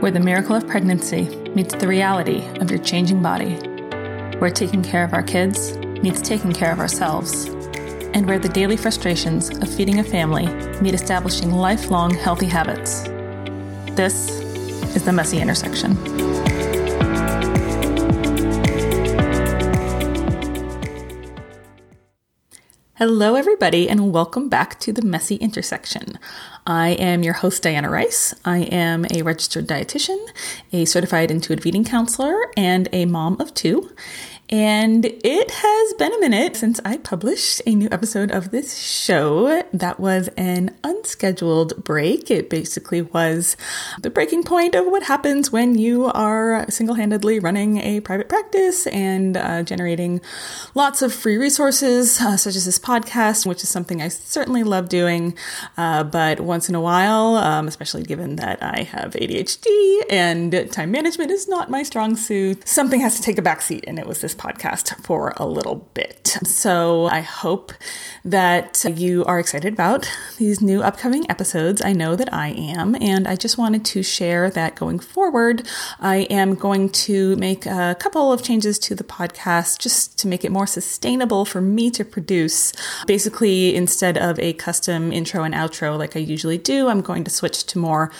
where the miracle of pregnancy meets the reality of your changing body, where taking care of our kids meets taking care of ourselves, and where the daily frustrations of feeding a family meet establishing lifelong healthy habits. This is the messy intersection. Hello, everybody, and welcome back to the Messy Intersection. I am your host, Diana Rice. I am a registered dietitian, a certified intuitive eating counselor, and a mom of two. And it has been a minute since I published a new episode of this show. That was an unscheduled break. It basically was the breaking point of what happens when you are single handedly running a private practice and uh, generating lots of free resources, uh, such as this podcast, which is something I certainly love doing. Uh, but once in a while, um, especially given that I have ADHD and time management is not my strong suit, something has to take a backseat. And it was this podcast for a little bit. So I hope that you are excited about these new upcoming episodes. I know that I am. And I just wanted to share that going forward, I am going to make a couple of changes to the podcast just to make it more sustainable for me to produce. Basically, instead of a custom intro and outro like I usually do, I'm going to switch to more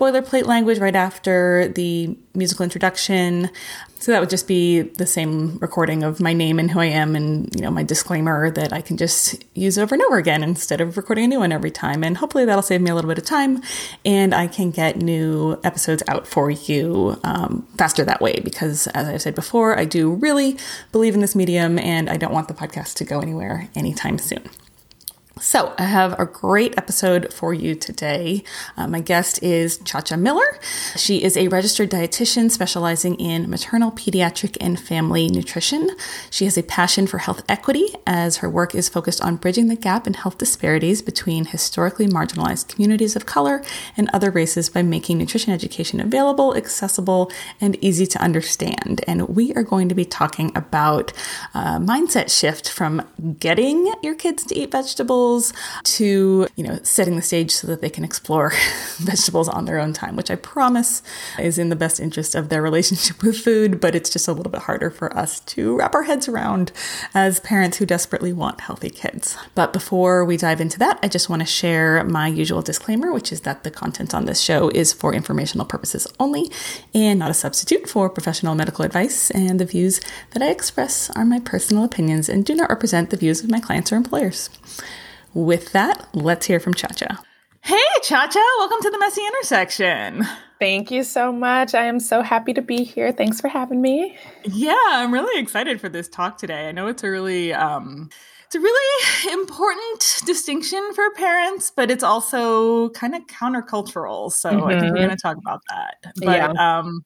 boilerplate language right after the musical introduction. So that would just be the same recording of my name and who I am and you know my disclaimer that I can just use over and over again instead of recording a new one every time. And hopefully that'll save me a little bit of time and I can get new episodes out for you um, faster that way because as I've said before, I do really believe in this medium and I don't want the podcast to go anywhere anytime soon. So, I have a great episode for you today. Uh, my guest is Chacha Miller. She is a registered dietitian specializing in maternal, pediatric, and family nutrition. She has a passion for health equity as her work is focused on bridging the gap in health disparities between historically marginalized communities of color and other races by making nutrition education available, accessible, and easy to understand. And we are going to be talking about a mindset shift from getting your kids to eat vegetables vegetables to, you know, setting the stage so that they can explore vegetables on their own time, which I promise is in the best interest of their relationship with food, but it's just a little bit harder for us to wrap our heads around as parents who desperately want healthy kids. But before we dive into that, I just want to share my usual disclaimer, which is that the content on this show is for informational purposes only and not a substitute for professional medical advice, and the views that I express are my personal opinions and do not represent the views of my clients or employers. With that, let's hear from Chacha. Hey, Chacha, welcome to the Messy Intersection. Thank you so much. I am so happy to be here. Thanks for having me. Yeah, I'm really excited for this talk today. I know it's a really um it's a really important distinction for parents, but it's also kind of countercultural. So mm-hmm. I think we're mm-hmm. going to talk about that. But yeah. um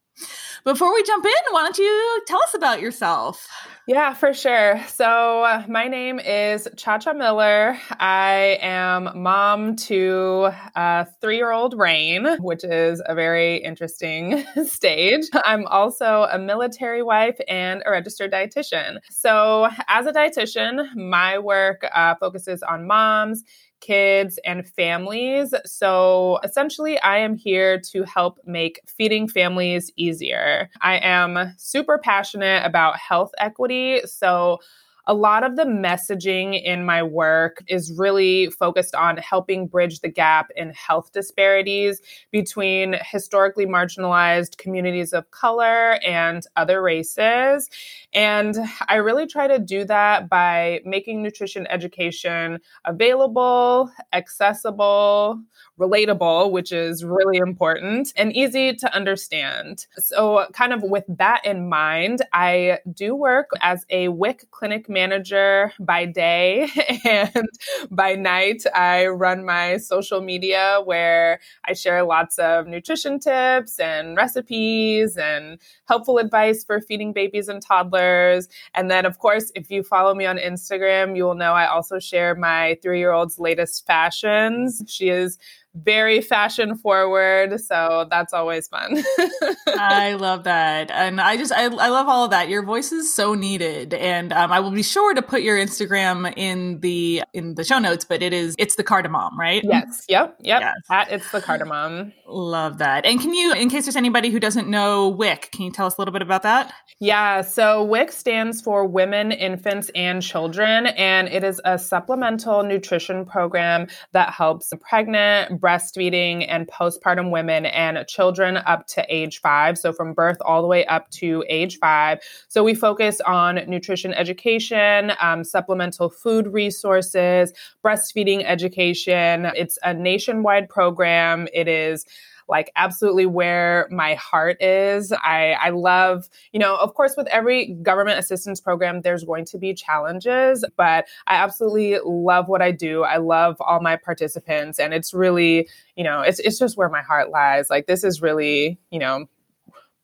before we jump in, why don't you tell us about yourself? Yeah, for sure. So, my name is Chacha Miller. I am mom to uh, three year old Rain, which is a very interesting stage. I'm also a military wife and a registered dietitian. So, as a dietitian, my work uh, focuses on moms kids and families. So essentially, I am here to help make feeding families easier. I am super passionate about health equity. So a lot of the messaging in my work is really focused on helping bridge the gap in health disparities between historically marginalized communities of color and other races. And I really try to do that by making nutrition education available, accessible, relatable, which is really important, and easy to understand. So, kind of with that in mind, I do work as a WIC clinic manager by day, and by night, I run my social media where I share lots of nutrition tips and recipes and helpful advice for feeding babies and toddlers. And then, of course, if you follow me on Instagram, you will know I also share my three year old's latest fashions. She is very fashion forward. So that's always fun. I love that. And I just, I, I love all of that. Your voice is so needed. And um, I will be sure to put your Instagram in the, in the show notes, but it is, it's the cardamom, right? Yes. Yep. Yep. Yes. At, it's the cardamom. Love that. And can you, in case there's anybody who doesn't know WIC, can you tell us a little bit about that? Yeah. So WIC stands for Women, Infants, and Children. And it is a supplemental nutrition program that helps pregnant, breastfeeding, and postpartum women and children up to age five. So from birth all the way up to age five. So we focus on nutrition education, um, supplemental food resources, breastfeeding education. It's a nationwide program. It is like absolutely where my heart is. I, I love, you know, of course, with every government assistance program, there's going to be challenges, but I absolutely love what I do. I love all my participants, and it's really, you know, it's it's just where my heart lies. Like this is really, you know,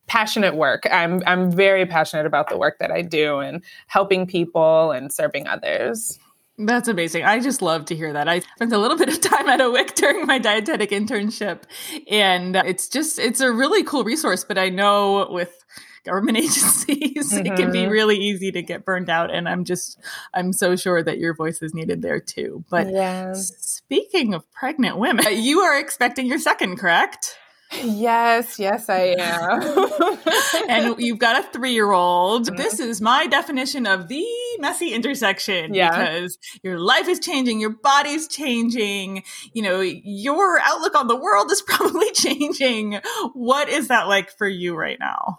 passionate work. I'm I'm very passionate about the work that I do and helping people and serving others. That's amazing. I just love to hear that. I spent a little bit of time at a WIC during my dietetic internship, and it's just it's a really cool resource. But I know with government agencies, mm-hmm. it can be mm-hmm. really easy to get burned out. And I'm just I'm so sure that your voice is needed there too. But yeah. speaking of pregnant women, you are expecting your second, correct? Yes, yes, I am. and you've got a three year old. Mm-hmm. This is my definition of the messy intersection yeah. because your life is changing, your body's changing, you know, your outlook on the world is probably changing. What is that like for you right now?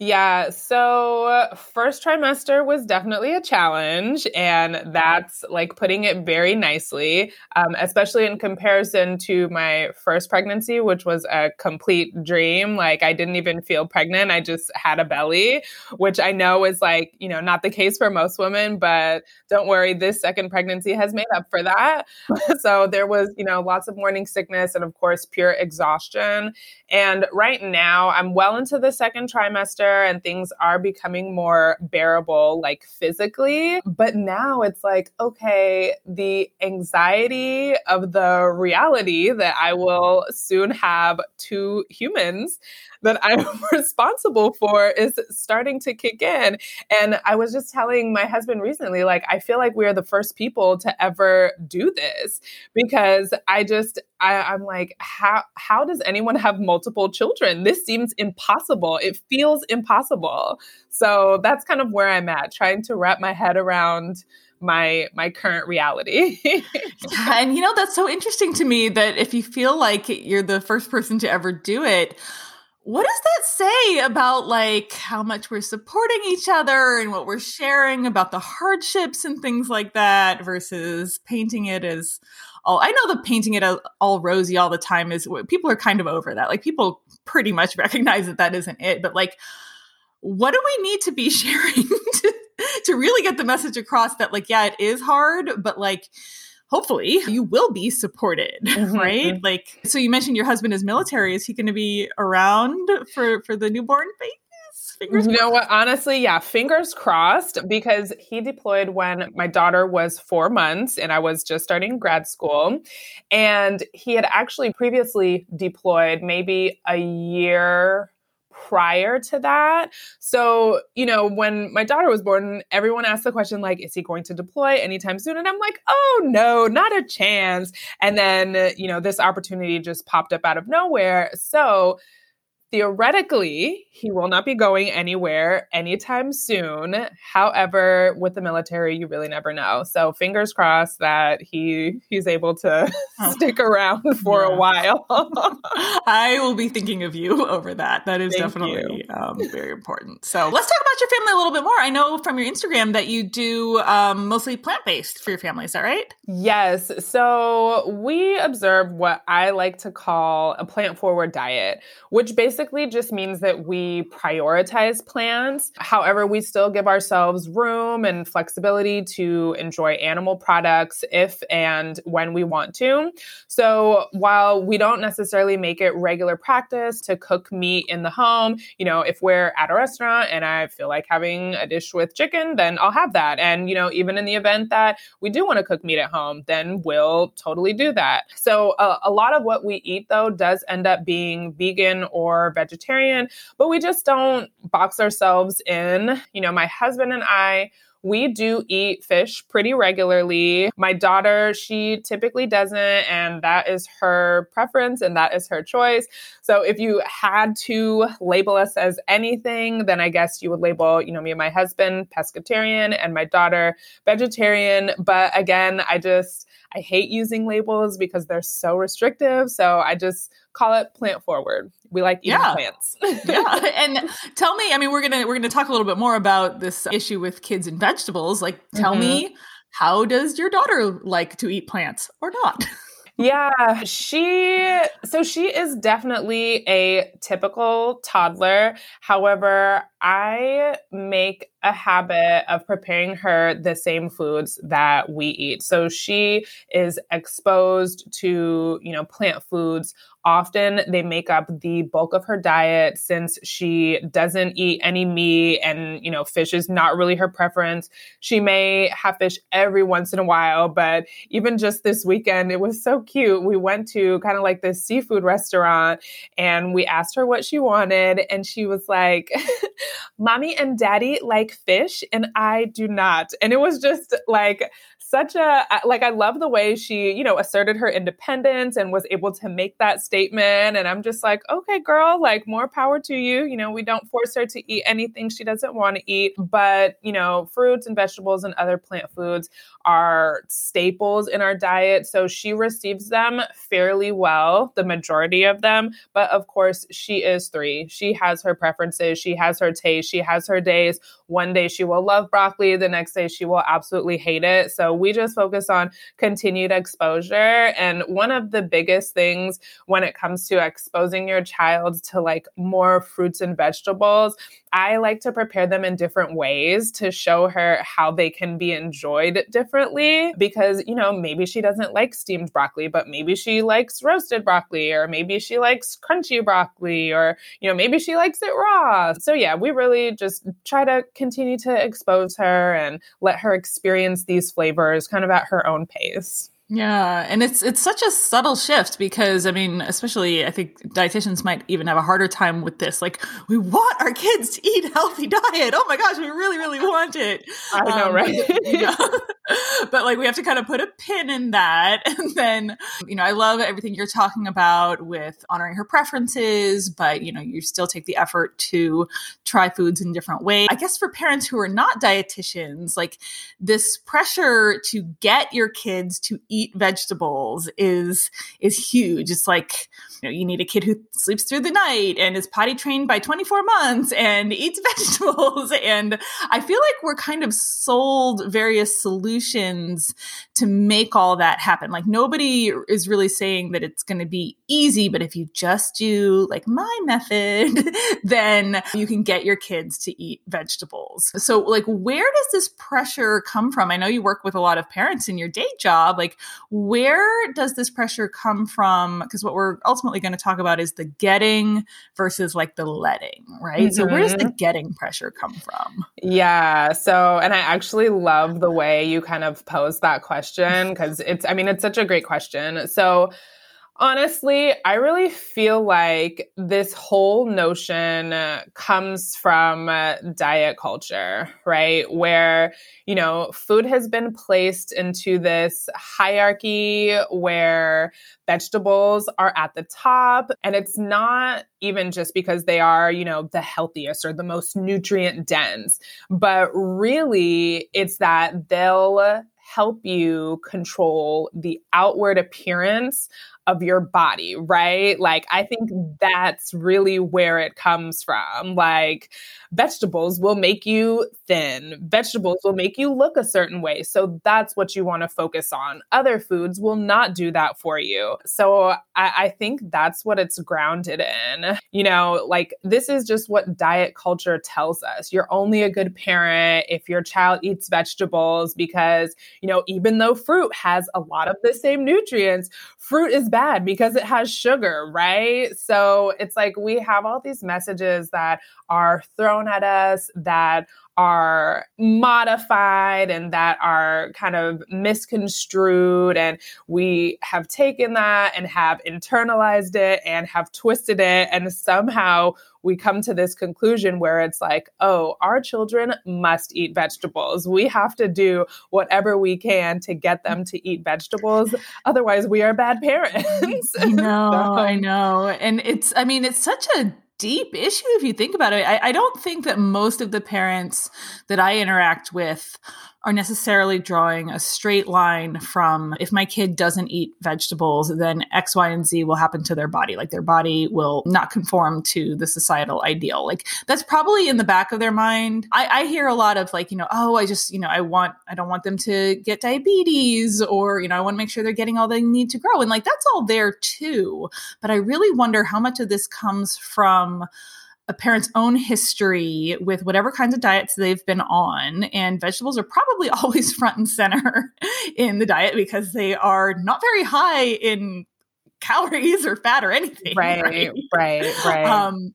Yeah, so first trimester was definitely a challenge, and that's like putting it very nicely, um, especially in comparison to my first pregnancy, which was a complete dream. Like, I didn't even feel pregnant, I just had a belly, which I know is like, you know, not the case for most women, but don't worry, this second pregnancy has made up for that. so, there was, you know, lots of morning sickness and, of course, pure exhaustion. And right now, I'm well into the second trimester and things are becoming more bearable, like physically. But now it's like, okay, the anxiety of the reality that I will soon have two humans that I'm responsible for is starting to kick in. And I was just telling my husband recently, like, I feel like we're the first people to ever do this because I just, I, am like, how how does anyone have multiple children? This seems impossible. It feels impossible. So that's kind of where I'm at, trying to wrap my head around my my current reality. and you know that's so interesting to me that if you feel like you're the first person to ever do it, what does that say about like how much we're supporting each other and what we're sharing about the hardships and things like that versus painting it as all I know the painting it all rosy all the time is people are kind of over that. Like people pretty much recognize that that isn't it, but like what do we need to be sharing to, to really get the message across that like yeah, it is hard, but like hopefully you will be supported mm-hmm, right mm-hmm. like so you mentioned your husband is military is he going to be around for for the newborn baby Fingers you know what? Honestly, yeah, fingers crossed because he deployed when my daughter was four months and I was just starting grad school. And he had actually previously deployed maybe a year prior to that. So, you know, when my daughter was born, everyone asked the question, like, is he going to deploy anytime soon? And I'm like, oh, no, not a chance. And then, you know, this opportunity just popped up out of nowhere. So, Theoretically, he will not be going anywhere anytime soon. However, with the military, you really never know. So fingers crossed that he he's able to stick around for yeah. a while. I will be thinking of you over that. That is Thank definitely um, very important. So let's talk about your family a little bit more. I know from your Instagram that you do um, mostly plant based for your family. Is that right? Yes. So we observe what I like to call a plant forward diet, which basically basically just means that we prioritize plants. However, we still give ourselves room and flexibility to enjoy animal products if and when we want to. So while we don't necessarily make it regular practice to cook meat in the home, you know, if we're at a restaurant and I feel like having a dish with chicken, then I'll have that. And, you know, even in the event that we do want to cook meat at home, then we'll totally do that. So uh, a lot of what we eat, though, does end up being vegan or vegetarian, but we just don't box ourselves in. You know, my husband and I, we do eat fish pretty regularly. My daughter, she typically doesn't, and that is her preference and that is her choice. So if you had to label us as anything, then I guess you would label, you know, me and my husband pescatarian and my daughter vegetarian. But again, I just, I hate using labels because they're so restrictive. So I just call it plant forward. We like eating yeah. plants. yeah. And tell me, I mean, we're gonna we're gonna talk a little bit more about this issue with kids and vegetables. Like, tell mm-hmm. me, how does your daughter like to eat plants or not? Yeah, she so she is definitely a typical toddler. However, I make a habit of preparing her the same foods that we eat. So she is exposed to, you know, plant foods. Often they make up the bulk of her diet since she doesn't eat any meat and you know fish is not really her preference. She may have fish every once in a while but even just this weekend it was so cute. We went to kind of like this seafood restaurant and we asked her what she wanted and she was like mommy and daddy like fish and i do not. And it was just like such a like I love the way she, you know, asserted her independence and was able to make that statement and I'm just like, "Okay, girl, like more power to you. You know, we don't force her to eat anything she doesn't want to eat, but, you know, fruits and vegetables and other plant foods are staples in our diet, so she receives them fairly well, the majority of them, but of course, she is 3. She has her preferences, she has her taste, she has her days. One day she will love broccoli, the next day she will absolutely hate it. So we just focus on continued exposure. And one of the biggest things when it comes to exposing your child to like more fruits and vegetables, I like to prepare them in different ways to show her how they can be enjoyed differently because, you know, maybe she doesn't like steamed broccoli, but maybe she likes roasted broccoli, or maybe she likes crunchy broccoli, or, you know, maybe she likes it raw. So, yeah, we really just try to continue to expose her and let her experience these flavors kind of at her own pace. Yeah, and it's it's such a subtle shift because I mean, especially I think dietitians might even have a harder time with this. Like, we want our kids to eat healthy diet. Oh my gosh, we really, really want it. I know, um, right? you know, but like we have to kind of put a pin in that, and then you know, I love everything you're talking about with honoring her preferences, but you know, you still take the effort to try foods in different ways. I guess for parents who are not dietitians, like this pressure to get your kids to eat vegetables is is huge. It's like you know you need a kid who sleeps through the night and is potty trained by 24 months and eats vegetables and I feel like we're kind of sold various solutions to make all that happen. Like nobody is really saying that it's going to be easy, but if you just do like my method, then you can get your kids to eat vegetables. So like where does this pressure come from? I know you work with a lot of parents in your day job. Like where does this pressure come from? Because what we're ultimately going to talk about is the getting versus like the letting, right? Mm-hmm. So where does the mm-hmm. getting pressure come from? Yeah. So, and I actually love the way you kind of pose that question because it's, I mean, it's such a great question. So, Honestly, I really feel like this whole notion uh, comes from uh, diet culture, right? Where, you know, food has been placed into this hierarchy where vegetables are at the top. And it's not even just because they are, you know, the healthiest or the most nutrient dense, but really it's that they'll help you control the outward appearance of your body, right? Like, I think that's really where it comes from. Like, vegetables will make you thin, vegetables will make you look a certain way. So, that's what you want to focus on. Other foods will not do that for you. So, I, I think that's what it's grounded in. You know, like, this is just what diet culture tells us. You're only a good parent if your child eats vegetables because, you know, even though fruit has a lot of the same nutrients, fruit is because it has sugar, right? So it's like we have all these messages that are thrown at us that are modified and that are kind of misconstrued. And we have taken that and have internalized it and have twisted it. And somehow we come to this conclusion where it's like, oh, our children must eat vegetables. We have to do whatever we can to get them to eat vegetables. Otherwise, we are bad parents. I know, so. I know. And it's, I mean, it's such a deep issue if you think about it. I, I, don't think that most of the parents that I interact with are necessarily drawing a straight line from if my kid doesn't eat vegetables, then X, Y, and Z will happen to their body. Like their body will not conform to the societal ideal. Like that's probably in the back of their mind. I, I hear a lot of like, you know, oh, I just, you know, I want, I don't want them to get diabetes or, you know, I want to make sure they're getting all they need to grow. And like that's all there too. But I really wonder how much of this comes from a parent's own history with whatever kinds of diets they've been on. And vegetables are probably always front and center in the diet because they are not very high in calories or fat or anything. Right, right, right. right. Um,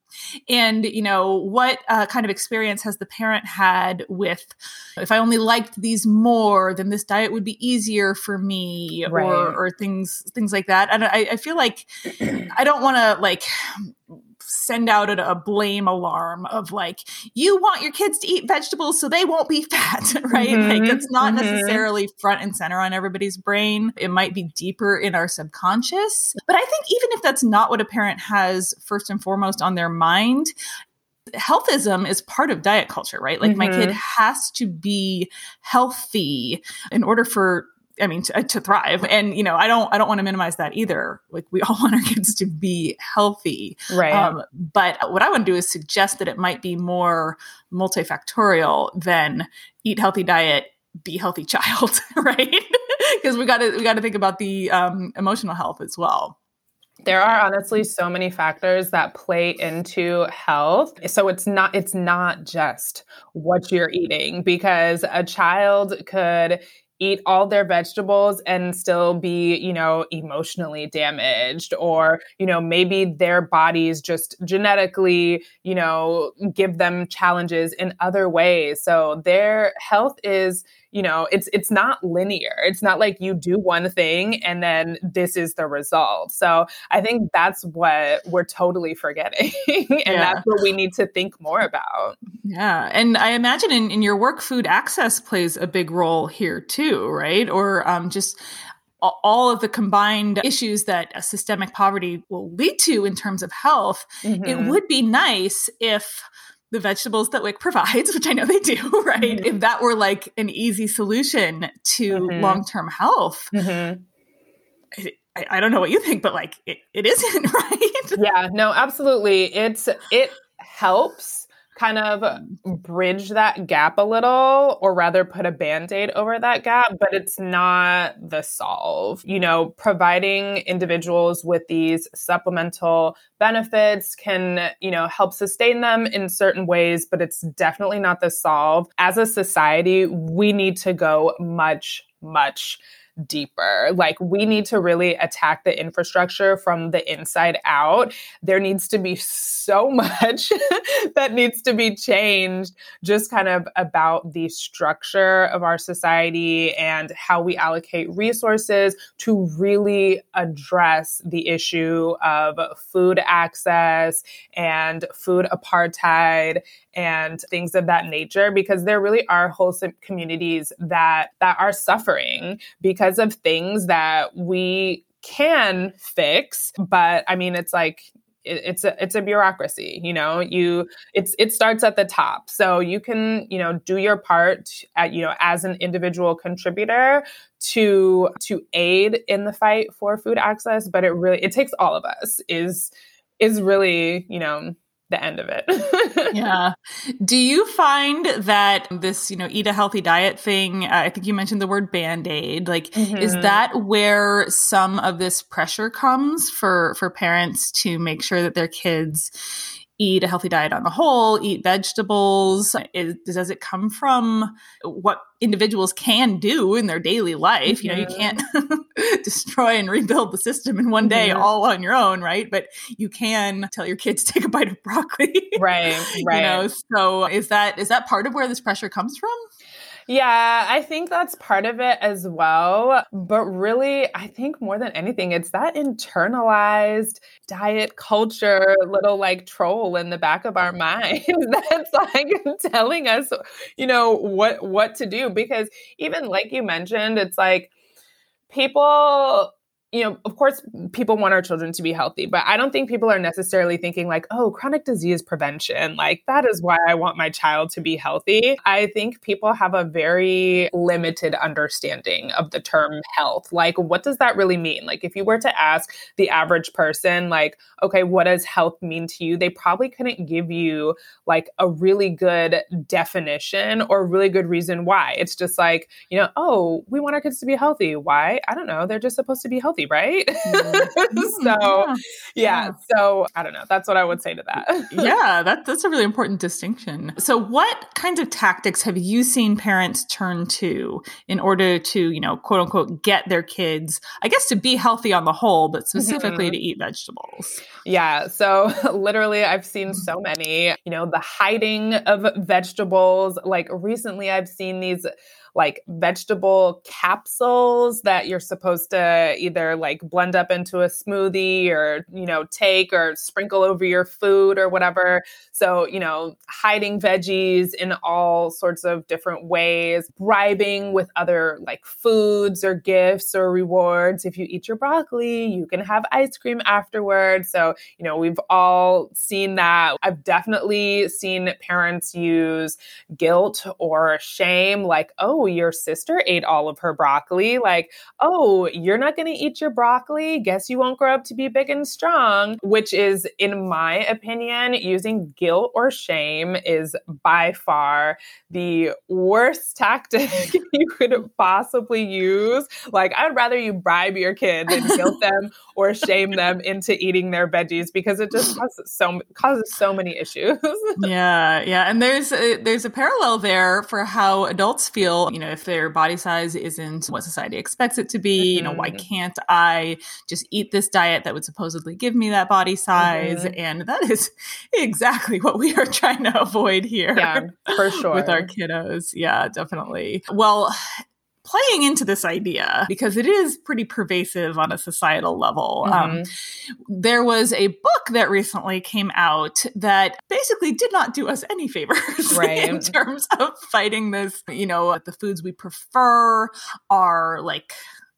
and, you know, what uh, kind of experience has the parent had with if I only liked these more, then this diet would be easier for me right. or, or things, things like that. And I, I feel like I don't want to like send out a, a, blame alarm of like you want your kids to eat vegetables so they won't be fat right mm-hmm, like that's not mm-hmm. necessarily front and center on everybody's brain it might be deeper in our subconscious but i think even if that's not what a parent has first and foremost on their mind healthism is part of diet culture, right? Like mm-hmm. my kid mm-hmm. has to be healthy in order for I mean, to, to, thrive. And, you know, I don't, I don't want to minimize that either. Like we all want our kids to be healthy. Right. Um, but what I want to do is suggest that it might be more multifactorial than eat healthy diet, be healthy child, right? Because we got to, we got to think about the um, emotional health as well. There are honestly so many factors that play into health. So it's not it's not just what you're eating because a child could eat all their vegetables and still be, you know, emotionally damaged or, you know, maybe their bodies just genetically, you know, give them challenges in other ways. So their health is you know it's it's not linear. It's not like you do one thing and then this is the result. So i think that's what we're totally forgetting and yeah. that's what we need to think more about. Yeah and i imagine in, in your work food access plays a big role here too right? Or um, just all of the combined issues that a systemic poverty will lead to in terms of health, mm-hmm. it would be nice if the vegetables that WIC provides, which I know they do, right? Mm-hmm. If that were like an easy solution to mm-hmm. long term health, mm-hmm. I, I, don't know what you think, but like it, it isn't, right? Yeah, no, absolutely. It's it helps kind of mm. bridge that gap a little, or rather put a band aid over that gap, but it's not the solve. You know, providing individuals with these supplemental benefits can, you know, help sustain them in certain ways, but it's definitely not the solve. As a society, we need to go much, much deeper. Like we need to really attack the infrastructure from the inside out. There needs to be so much that needs to be changed just kind of about the structure of our society and how we allocate resources to really address the issue of food access and food apartheid and things of that nature because there really are whole communities that that are suffering because of things that we can fix but i mean it's like it, it's a it's a bureaucracy you know? You it's it starts at the top. So you can you know do your part at you know as an individual contributor to to aid in the fight for food access but it really it takes all of us is is really you know the end of it. yeah. Do you find that this, you know, eat a healthy diet thing, uh, I think you mentioned the word band aid, like mm-hmm. is that where some of this pressure comes for for parents to make sure that their kids eat a healthy diet on the whole, eat vegetables? Is, does it come from what individuals can do in their daily life? Mm-hmm. You know, you can't mm-hmm. destroy and rebuild the system in one day mm-hmm. all on your own, right? But you can tell your kids to take a bite of broccoli. Right, right. you know, so is that is that part of where this pressure comes from? Yeah, I think that's part of it as well. But really, I think more than anything, it's that internalized diet culture little like troll in the back of our mind that's like telling us, you know, what what to do. Because even like you mentioned, it's like people you know, of course, people want our children to be healthy, but I don't think people are necessarily thinking like, oh, chronic disease prevention, like that is why I want my child to be healthy. I think people have a very limited understanding of the term health. Like, what does that really mean? Like, if you were to ask the average person, like, okay, what does health mean to you? They probably couldn't give you like a really good definition or really good reason why. It's just like, you know, oh, we want our kids to be healthy. Why? I don't know. They're just supposed to be healthy healthy, right? Mm-hmm. so, yeah. yeah. So, I don't know. That's what I would say to that. yeah, that, that's a really important distinction. So, what kinds of tactics have you seen parents turn to in order to, you know, quote unquote, get their kids, I guess, to be healthy on the whole, but specifically mm-hmm. to eat vegetables? Yeah. So, literally, I've seen so many, you know, the hiding of vegetables. Like, recently, I've seen these like vegetable capsules that you're supposed to either like blend up into a smoothie or, you know, take or sprinkle over your food or whatever. So, you know, hiding veggies in all sorts of different ways, bribing with other like foods or gifts or rewards. If you eat your broccoli, you can have ice cream afterwards. So, you know, we've all seen that. I've definitely seen parents use guilt or shame, like, oh, your sister ate all of her broccoli. Like, oh, you're not going to eat your broccoli. Guess you won't grow up to be big and strong, which is, in my opinion, using guilt or shame is by far the worst tactic you could possibly use. Like, I would rather you bribe your kid than guilt them or shame them into eating their veggies because it just causes so causes so many issues. yeah, yeah, and there's a, there's a parallel there for how adults feel you know, if their body size isn't what society expects it to be, mm-hmm. you know, why mm-hmm. can't I just eat this diet that would supposedly give me that body size? Mm-hmm. And that is exactly what we are trying to avoid here. Yeah, for sure. with our kiddos. Yeah, definitely. Well, playing into this idea because it is pretty pervasive on a societal level. Um, mm-hmm. Um, there was a book that recently came out that basically did not do us any favors right. in terms of fighting this. You know, the foods we prefer are like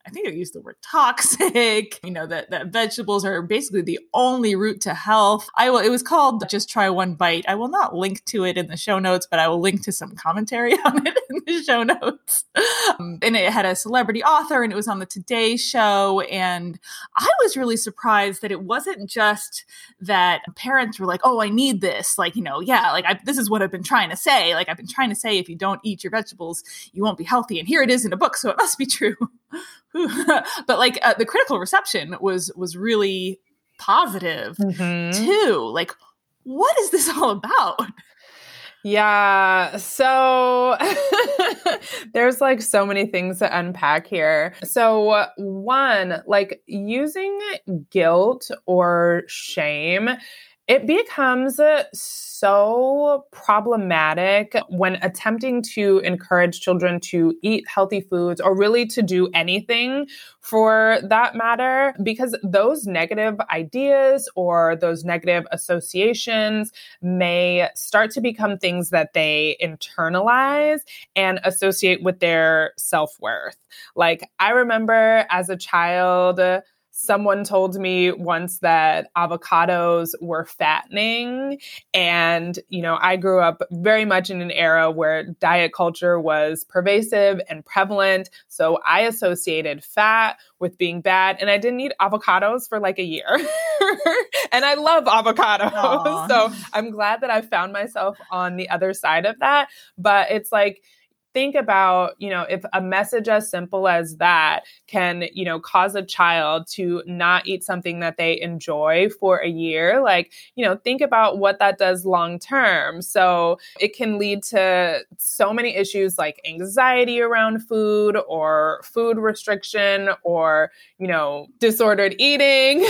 I think it used the word toxic, you know, that, that vegetables are basically the only route to health. I will, it was called Just Try One Bite. I will not link to it in the show notes, but I will link to some commentary on it in the show notes. Um, and it had a celebrity author and it was on the Today Show. And I was really surprised that it wasn't just that parents were like, oh, I need this. Like, you know, yeah, like I, this is what I've been trying to say. Like, I've been trying to say if you don't eat your vegetables, you won't be healthy. And here it is in a book. So it must be true. but like uh, the critical reception was was really positive mm-hmm. too. Like, what is this all about? Yeah. So there's like so many things to unpack here. So, one, like using guilt or shame, it becomes so problematic oh. when attempting to encourage children to eat healthy foods or really to do anything for that matter, because those negative ideas or those negative associations may start to become things that they internalize and associate with their self worth. Like, I remember as a child, someone told me once that avocados were fattening. And, you know, I grew up very much in an era where diet culture was pervasive and prevalent. So I associated fat with being bad. And I didn't eat avocados for like a year. and I love avocados. Aww. So I'm glad that I found myself on the other side of that. But it's like, think about, you know, if a message as simple as that can, you know, cause a child to not eat something that they enjoy for a year, like, you know, think about what that does long term. So it can lead to so many issues like anxiety around food or food restriction or, you know, disordered eating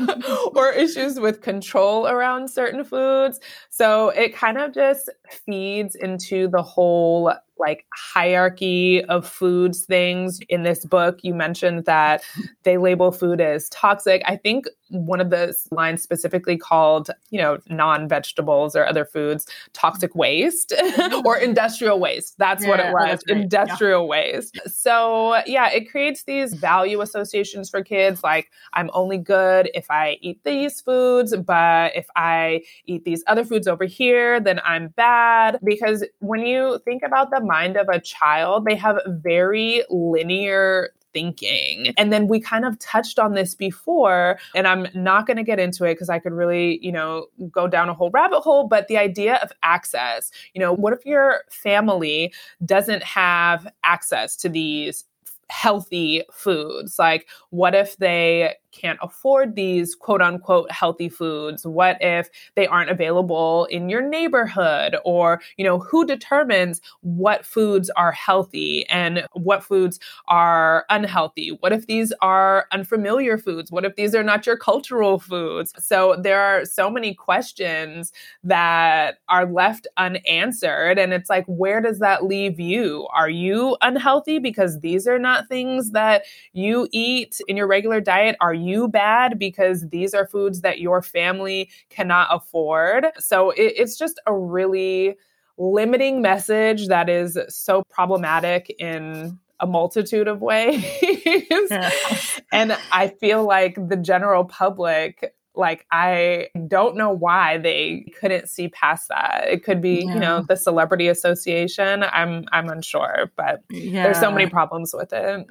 or issues with control around certain foods. So it kind of just feeds into the whole like hierarchy of foods things. In this book you mentioned that they label food as toxic. I think one of the lines specifically called you know non-vegetables or other foods toxic waste or mm-hmm. industrial waste that's yeah, what it oh, was right. industrial yeah. waste so yeah it creates these value associations for kids like i'm only good if i eat these foods but if i eat these other foods over here then i'm bad because when you think about the mind of a child, they have very linear thinking. And then we kind of touched on this before, and I'm not going to get into it because I could really, you know, go down a whole rabbit hole. But the idea of access, you know, what if your family doesn't have access to these healthy foods? Like, what if they can't afford these quote unquote healthy foods? What if they aren't available in your neighborhood? Or, you know, who determines what foods are healthy and what foods are unhealthy? What if these are unfamiliar foods? What if these are not your cultural foods? So there are so many questions that are left unanswered. And it's like, where does that leave you? Are you unhealthy because these are not things that you eat in your regular diet? Are you bad because these are foods that your family cannot afford. So it, it's just a really limiting message that is so problematic in a multitude of ways. and I feel like the general public like i don't know why they couldn't see past that it could be yeah. you know the celebrity association i'm i'm unsure but yeah. there's so many problems with it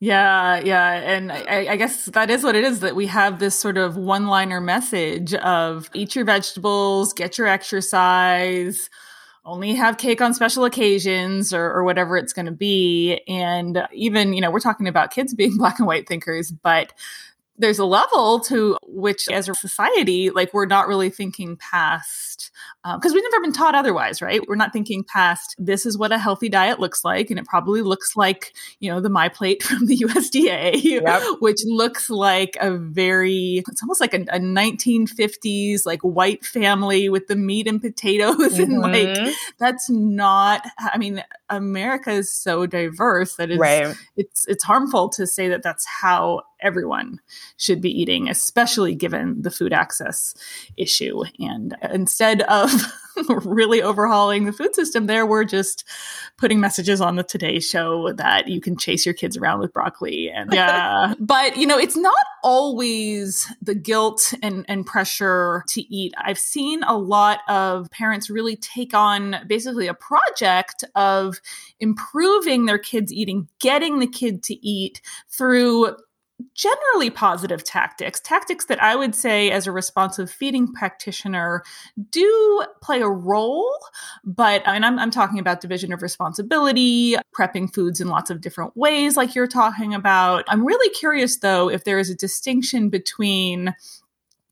yeah, yeah. And I, I, guess that is what it is that we have this sort of one liner message of eat your vegetables, get your exercise, only have cake on special occasions or, or whatever it's going to be. And even, you know, we're talking about kids being black and white thinkers, but there's a level to which as a society like we're not really thinking past because um, we've never been taught otherwise right we're not thinking past this is what a healthy diet looks like and it probably looks like you know the MyPlate from the usda yep. which looks like a very it's almost like a, a, 1950s like white family with the meat and potatoes mm-hmm. and like mm-hmm. that's not i mean america is so diverse that it's right. it's it's harmful to say that that's how everyone should be eating, especially given the food access issue. And instead of really overhauling the food system there, we're just putting messages on the Today Show that you can chase your kids around with broccoli. And yeah, but you know, it's not always the guilt and, and pressure to eat. I've seen a lot of parents really take on basically a project of improving their kids' eating, getting the kid to eat through generally positive tactics, tactics that I would say, as a responsive feeding practitioner, do play a role. But I mean, I'm, I'm talking about division of responsibility, prepping foods in lots of different ways, like you're talking about. I'm really curious, though, if there is a distinction between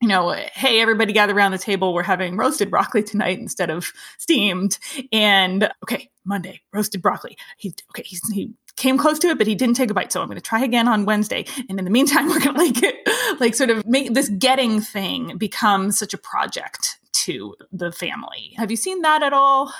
you know, hey, everybody gather around the table. We're having roasted broccoli tonight instead of steamed. And okay, Monday, roasted broccoli. He okay, he's, he came close to it, but he didn't take a bite. So I'm going to try again on Wednesday. And in the meantime, we're going to like, like sort of make this getting thing become such a project to the family. Have you seen that at all?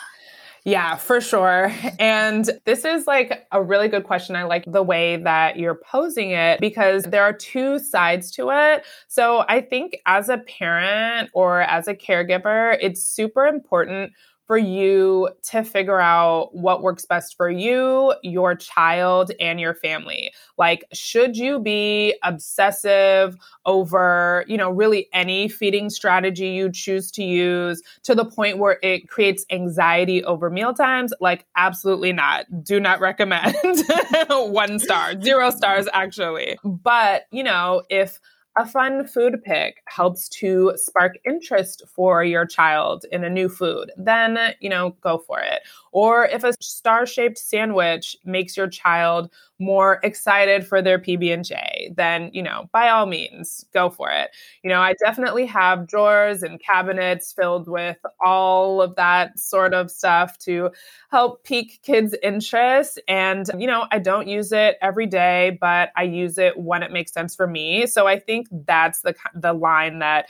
Yeah, for sure. And this is like a really good question. I like the way that you're posing it because there are two sides to it. So I think as a parent or as a caregiver, it's super important for you to figure out what works best for you, your child, and your family. Like, should you be obsessive over, you know, really any feeding strategy you choose to use to the point where it creates anxiety over meal times? Like, absolutely not. Do not recommend. One star, zero stars, actually. But, you know, if a fun food pick helps to spark interest for your child in a new food, then, you know, go for it. Or if a star-shaped sandwich makes your child more excited for their PB&J, then, you know, by all means, go for it. You know, I definitely have drawers and cabinets filled with all of that sort of stuff to help pique kids' interest. And, you know, I don't use it every day, but I use it when it makes sense for me. So I think that's the the line that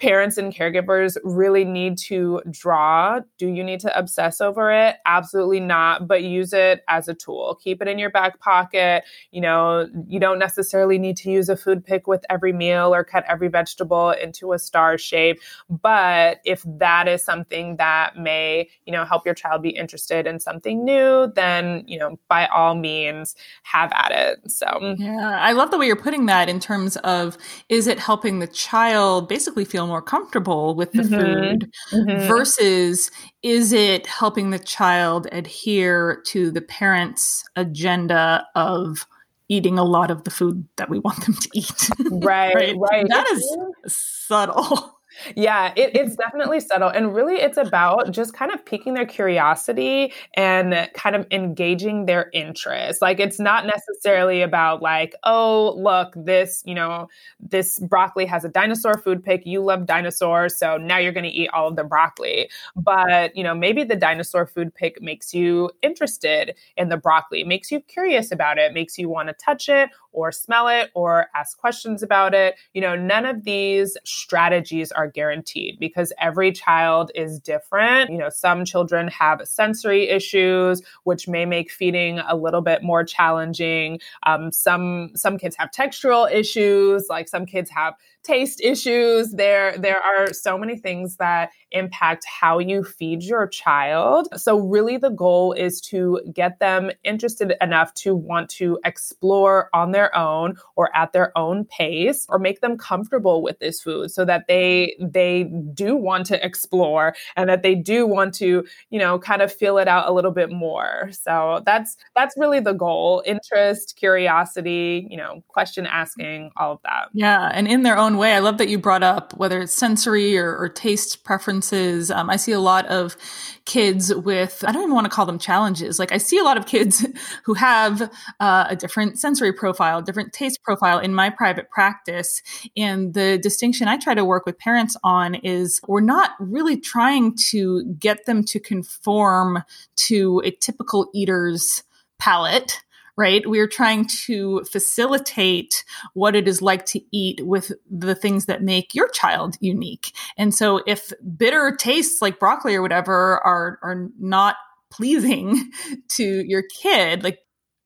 parents and caregivers really need to draw. Do you need to obsess over it? Absolutely not, but use it as a tool. Keep it in your back pocket. You know, you don't necessarily need to use a food pick with every meal or cut every vegetable into a star shape, but if that is something that may, you know, help your child be interested in something new, then, you know, by all means have at it. So, yeah, I love the way you're putting that in terms of is it helping the child basically feel more comfortable with the mm-hmm. food mm-hmm. versus is it helping the child adhere to the parents' agenda of eating a lot of the food that we want them to eat? Right, right. right. That is subtle. Yeah, it, it's definitely subtle. And really, it's about just kind of piquing their curiosity and kind of engaging their interest. Like, it's not necessarily about, like, oh, look, this, you know, this broccoli has a dinosaur food pick. You love dinosaurs. So now you're going to eat all of the broccoli. But, you know, maybe the dinosaur food pick makes you interested in the broccoli, makes you curious about it, makes you want to touch it or smell it or ask questions about it. You know, none of these strategies are guaranteed because every child is different. You know, some children have sensory issues, which may make feeding a little bit more challenging. Um, some some kids have textural issues, like some kids have taste issues. There, there are so many things that impact how you feed your child. So, really, the goal is to get them interested enough to want to explore on their own or at their own pace, or make them comfortable with this food, so that they they do want to explore and that they do want to, you know, kind of feel it out a little bit more. So that's that's really the goal: interest, curiosity, you know, question asking, all of that. Yeah, and in their own way. I love that you brought up whether it's sensory or, or taste preferences. Um, I see a lot of kids with, I don't even want to call them challenges. Like I see a lot of kids who have uh, a different sensory profile, different taste profile in my private practice. And the distinction I try to work with parents on is we're not really trying to get them to conform to a typical eater's palate right? We're trying to facilitate what it is like to eat with the things that make your child unique. And so if bitter tastes like broccoli or whatever are, are not pleasing to your kid, like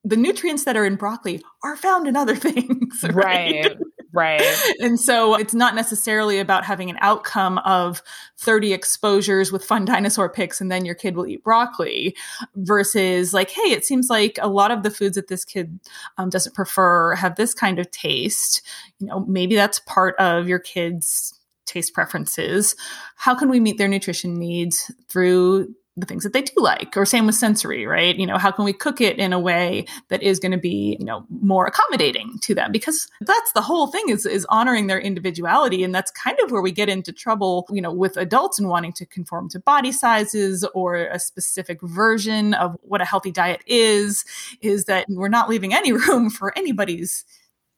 the nutrients that are in broccoli are found in other things. Right. right. Right. and so it's not necessarily about having an outcome of 30 exposures with fun dinosaur picks and then your kid will eat broccoli versus like, hey, it seems like a lot of the foods that this kid um, doesn't prefer have this kind of taste. You know, maybe that's part of your kid's taste preferences. How can we meet their nutrition needs through the things that they do like or same with sensory right? You know how can we cook it in a way that is going to be you know more accommodating to them? Because that's the whole thing is is honoring their individuality and that's kind of where we get into trouble you know with adults and wanting to conform to body sizes or a specific version of what a healthy diet is is that we're not leaving any room for anybody's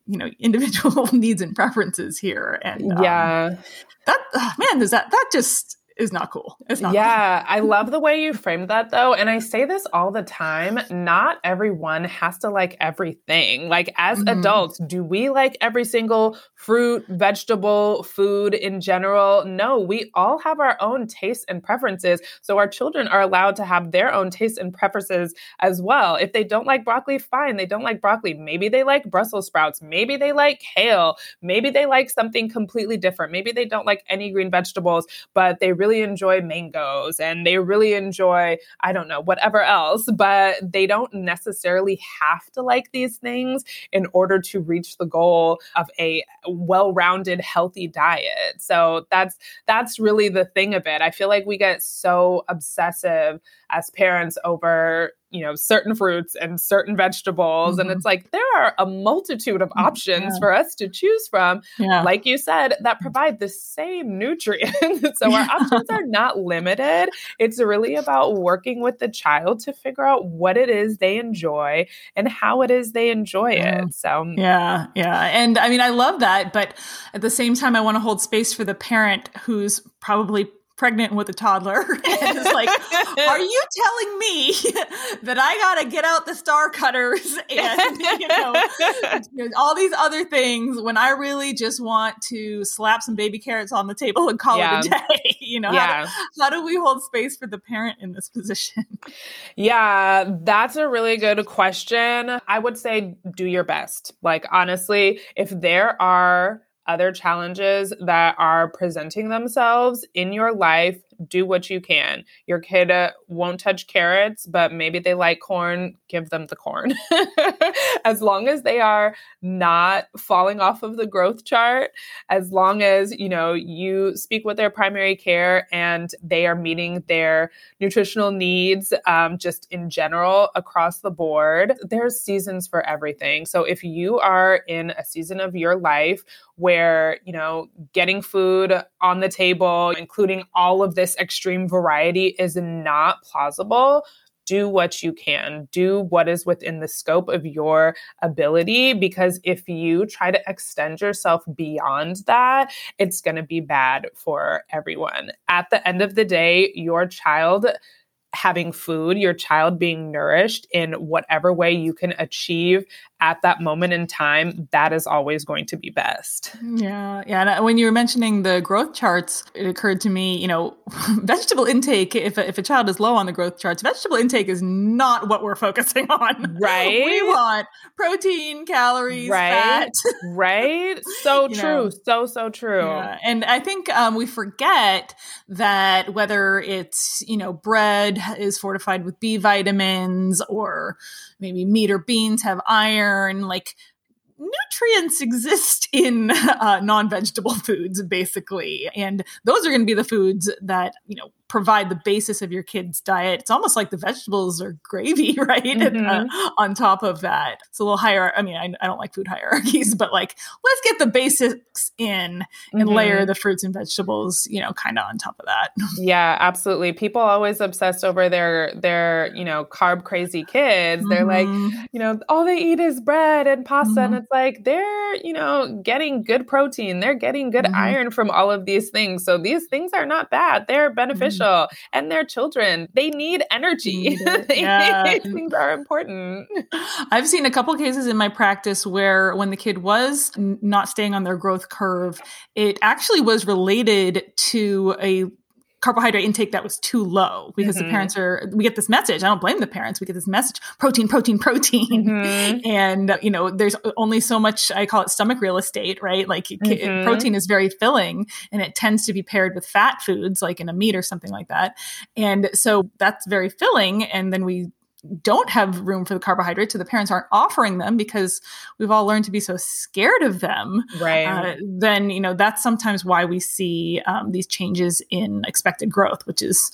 you know individual needs and preferences here. And yeah. um, that oh, man does that that just is not cool. It's not Yeah, cool. I love the way you framed that though. And I say this all the time, not everyone has to like everything. Like as mm-hmm. adults, do we like every single fruit, vegetable, food in general? No, we all have our own tastes and preferences. So our children are allowed to have their own tastes and preferences as well. If they don't like broccoli, fine, they don't like broccoli. Maybe they like Brussels sprouts, maybe they like kale, maybe they like something completely different. Maybe they don't like any green vegetables, but they really really enjoy mangoes and they really enjoy, I don't know, whatever else, but they don't necessarily have to like these things in order to reach the goal of a well-rounded healthy diet. So that's that's really the thing of it. I feel like we get so obsessive as parents over you know certain fruits and certain vegetables mm-hmm. and it's like there are a multitude of mm, options yeah. for us to choose from yeah. like you said that provide the same nutrients so our options are not limited it's really about working with the child to figure out what it is they enjoy and how it is they enjoy it so yeah yeah and i mean i love that but at the same time i want to hold space for the parent who's probably pregnant with a toddler. And it's like are you telling me that i gotta get out the star cutters and you know all these other things when i really just want to slap some baby carrots on the table and call yeah. it a day? You know yeah. how, do, how do we hold space for the parent in this position? Yeah that's a really good question. I would say do your best. Like honestly if there are other challenges that are presenting themselves in your life do what you can. Your kid uh, won't touch carrots, but maybe they like corn, give them the corn. as long as they are not falling off of the growth chart, as long as, you know, you speak with their primary care and they are meeting their nutritional needs um, just in general across the board, there's seasons for everything. So if you are in a season of your life where, you know, getting food on the table, including all of this extreme variety is not plausible, do what you can, do what is within the scope of your ability. Because if you try to extend yourself beyond that, it's going to be bad for everyone. At the end of the day, your child having food, your child being nourished in whatever way you can achieve at that moment in time, that is always going to be best. Yeah. Yeah. And when you were mentioning the growth charts, it occurred to me, you know, vegetable intake, if a, if a child is low on the growth charts, vegetable intake is not what we're focusing on. Right. we want protein, calories, right. fat. right. So true. Know. So, so true. Yeah. And I think um, we forget that whether it's, you know, bread is fortified with B vitamins or maybe meat or beans have iron, like nutrients exist in uh, non-vegetable foods basically. And those are going to be the foods that you know provide the basis of your kid's diet. It's almost like the vegetables are gravy, right? Mm-hmm. uh, on top of that, it's a little higher. I mean, I, I, don't like food hierarchies, but like let's get the basics in and mm-hmm. layer the fruits and vegetables, you know, kind of on top of that. Yeah, absolutely. People always obsessed over their their you know carb crazy kids. Mm-hmm. They're like, mm-hmm. you know, all they eat is bread and pasta, and mm-hmm. it's like they're you know getting good protein, they're getting good mm-hmm. iron from all of these things. So these things are not bad. They're beneficial and their children. They need energy. yeah. things are important. I've seen a couple cases in my practice where when the kid was not staying on their growth curve, it actually was related to a carbohydrate intake that was too low because mm-hmm. the parents are we get this message i don't blame the parents we get this message protein protein protein mm-hmm. and you know there's only so much i call it stomach real estate right like mm-hmm. protein is very filling and it tends to be paired with fat foods like in a meat or something like that and so that's very filling and then we don't have room for the carbohydrates so the parents aren't offering them because we've all learned to be so scared of them. Right. Uh, then you know that's sometimes why we see um, these changes in expected growth which is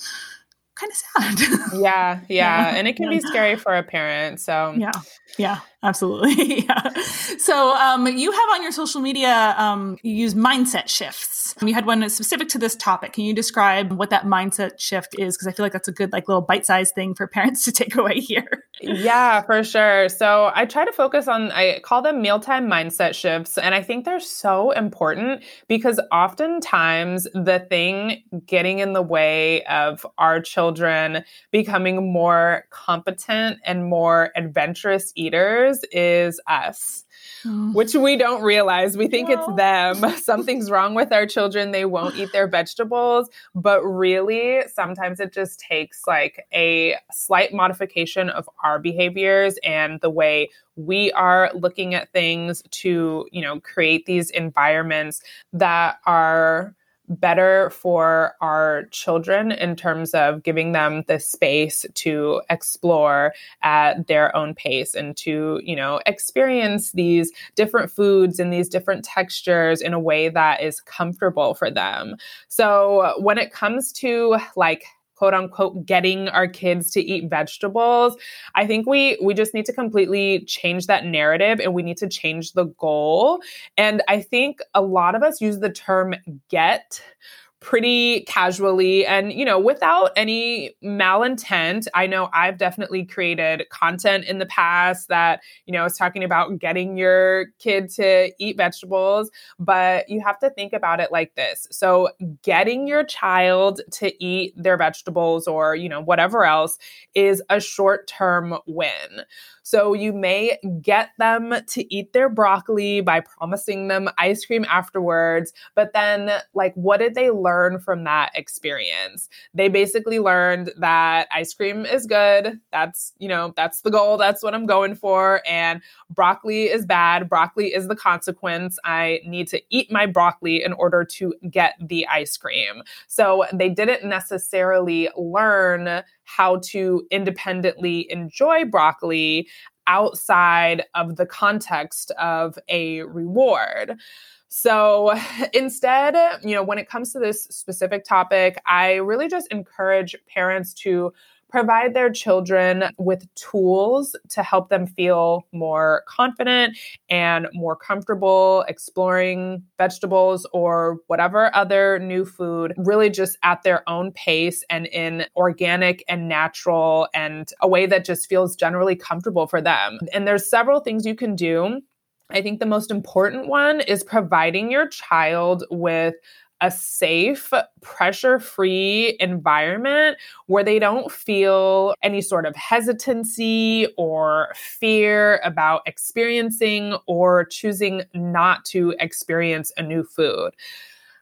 kind of sad. Yeah, yeah yeah and it can yeah. be scary for a parent so. Yeah yeah absolutely yeah. So um, you have on your social media um, you use mindset shifts. You had one specific to this topic. Can you describe what that mindset shift is? Because i feel like that's a good like little bite-sized thing for parents to take away here yeah for sure so i try to focus on i call them mealtime mindset shifts and i think they're so important because oftentimes the thing getting in the way of our children becoming more competent and more adventurous eaters is us. Mm. Which we don't realize. We think no. it's them. Something's wrong with our children. They won't eat their vegetables. But really, sometimes it just takes like a slight modification of our behaviors and the way we are looking at things to, you know, create these environments that are better for our children in terms of giving them the space to explore at their own pace and to, you know, experience these different foods and these different textures in a way that is comfortable for them. So when it comes to like quote unquote getting our kids to eat vegetables. I think we we just need to completely change that narrative and we need to change the goal. And i think a lot of us use the term get pretty casually and you know without any malintent i know i've definitely created content in the past that you know is talking about getting your kid to eat vegetables but you have to think about it like this so getting your child to eat their vegetables or you know whatever else is a short term win so you may get them to eat their broccoli by promising them ice cream afterwards. But then, like, what did they learn from that experience? They basically learned that ice cream is good. That's, you know, that's the goal. That's what I'm going for. And broccoli is bad. Broccoli is the consequence. I need to eat my broccoli in order to get the ice cream. So they didn't necessarily learn how to independently enjoy broccoli outside of the context of a reward. So instead, you know, when it comes to this specific topic, I really just encourage parents to provide their children with tools to help them feel more confident and more comfortable exploring vegetables or whatever other new food, really just at their own pace and in organic and natural and a way that just feels generally comfortable for them. And there's several things you can do. I think the most important one is providing your child with a safe, pressure free environment where they don't feel any sort of hesitancy or fear about experiencing or choosing not to experience a new food.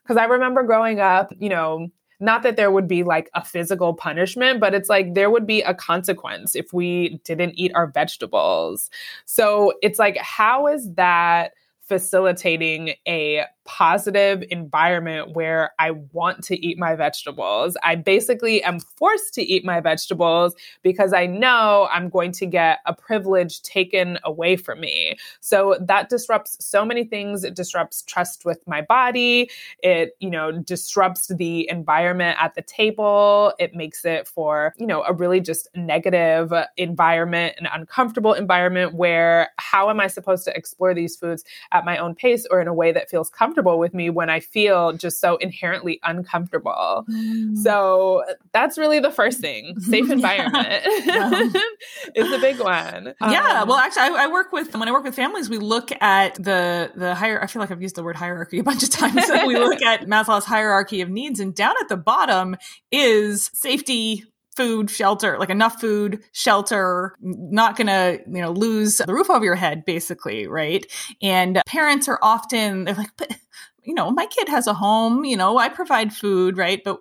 Because I remember growing up, you know, not that there would be like a physical punishment, but it's like there would be a consequence if we didn't eat our vegetables. So it's like, how is that facilitating a positive environment where I want to eat my vegetables. I basically am forced to eat my vegetables because I know I'm going to get a privilege taken away from me. So that disrupts so many things. It disrupts trust with my body. It, you know, disrupts the environment at the table. It makes it for, you know, a really just negative environment, an uncomfortable environment where how am I supposed to explore these foods at my own pace or in a way that feels comfortable? Comfortable with me when I feel just so inherently uncomfortable. Mm. So that's really the first thing. Safe environment is the big one. Yeah. Um, well, actually, I, I, work with when I work with families, we look at the the higher. I feel like I've used the word hierarchy a bunch of times. So we look at Maslow's hierarchy of needs, and down at the bottom is safety, food, shelter, like enough food, shelter, not gonna, you know, lose the roof over your head, basically, right? And parents are often, they're like, but, you know, my kid has a home, you know, I provide food, right? But